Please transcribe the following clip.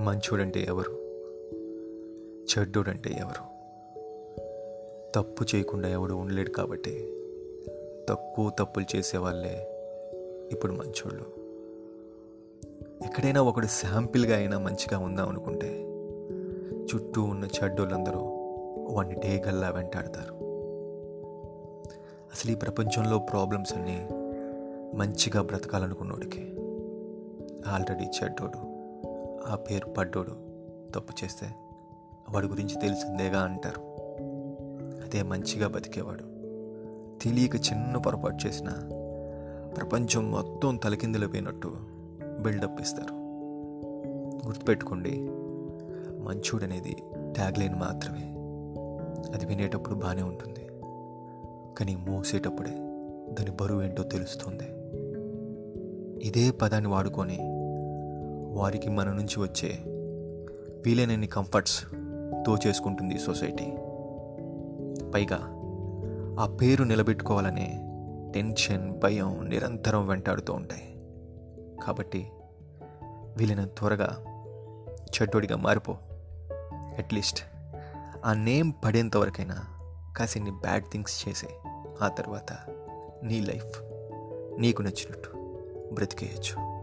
మంచోడంటే ఎవరు? చెడ్డోడంటే ఎవరు? తప్పు చేయకుండా ఎవడు ఉండలేడు కాబట్టి తక్కువ తప్పులు చేసేవాళ్ళే ఇప్పుడు మంచోళ్ళు. ఎక్కడైనా ఒకడు శాంపిల్గా అయినా మంచిగా ఉందాం అనుకుంటే చుట్టూ ఉన్న చెడ్డోళ్ళందరూ వాడిని డేగల్లా వెంటాడతారు. అసలు ఈ ప్రపంచంలో ప్రాబ్లమ్స్ అన్నీ మంచిగా బ్రతకాలనుకున్నోడికి. ఆల్రెడీ చెడ్డోడు. ఆ పేరు పడ్డోడు తప్పు చేస్తే వాడి గురించి తెలిసిందేగా అంటారు. అదే మంచిగా బతికేవాడు. తెలియక చిన్న పొరపాటు చేసిన ప్రపంచం మొత్తం తలకిందులపోయినట్టు బిల్డప్ ఇస్తారు. గుర్తుపెట్టుకోండి మంచోడనేది ట్యాగ్లైన్ మాత్రమే. అది వినేటప్పుడు బాగానే ఉంటుంది. కానీ మోసేటప్పుడే దాని బరువు ఏంటో తెలుస్తుంది. ఇదే పదాన్ని వాడుకొని వారికి మన నుంచి వచ్చే వీలైనన్ని కంఫర్ట్స్ దోచేసుకుంటుంది సొసైటీ. పైగా ఆ పేరు నిలబెట్టుకోవాలనే టెన్షన్ భయం నిరంతరం వెంటాడుతూ ఉంటాయి. కాబట్టి వీలైనంత త్వరగా చెడ్డోడిగా మారిపో. అట్లీస్ట్ ఆ నేమ్ పడేంత వరకైనా కాసిన్ని బ్యాడ్ థింగ్స్ చేసే. ఆ తర్వాత నీ లైఫ్ నీకు నచ్చినట్టు బ్రతికేయచ్చు.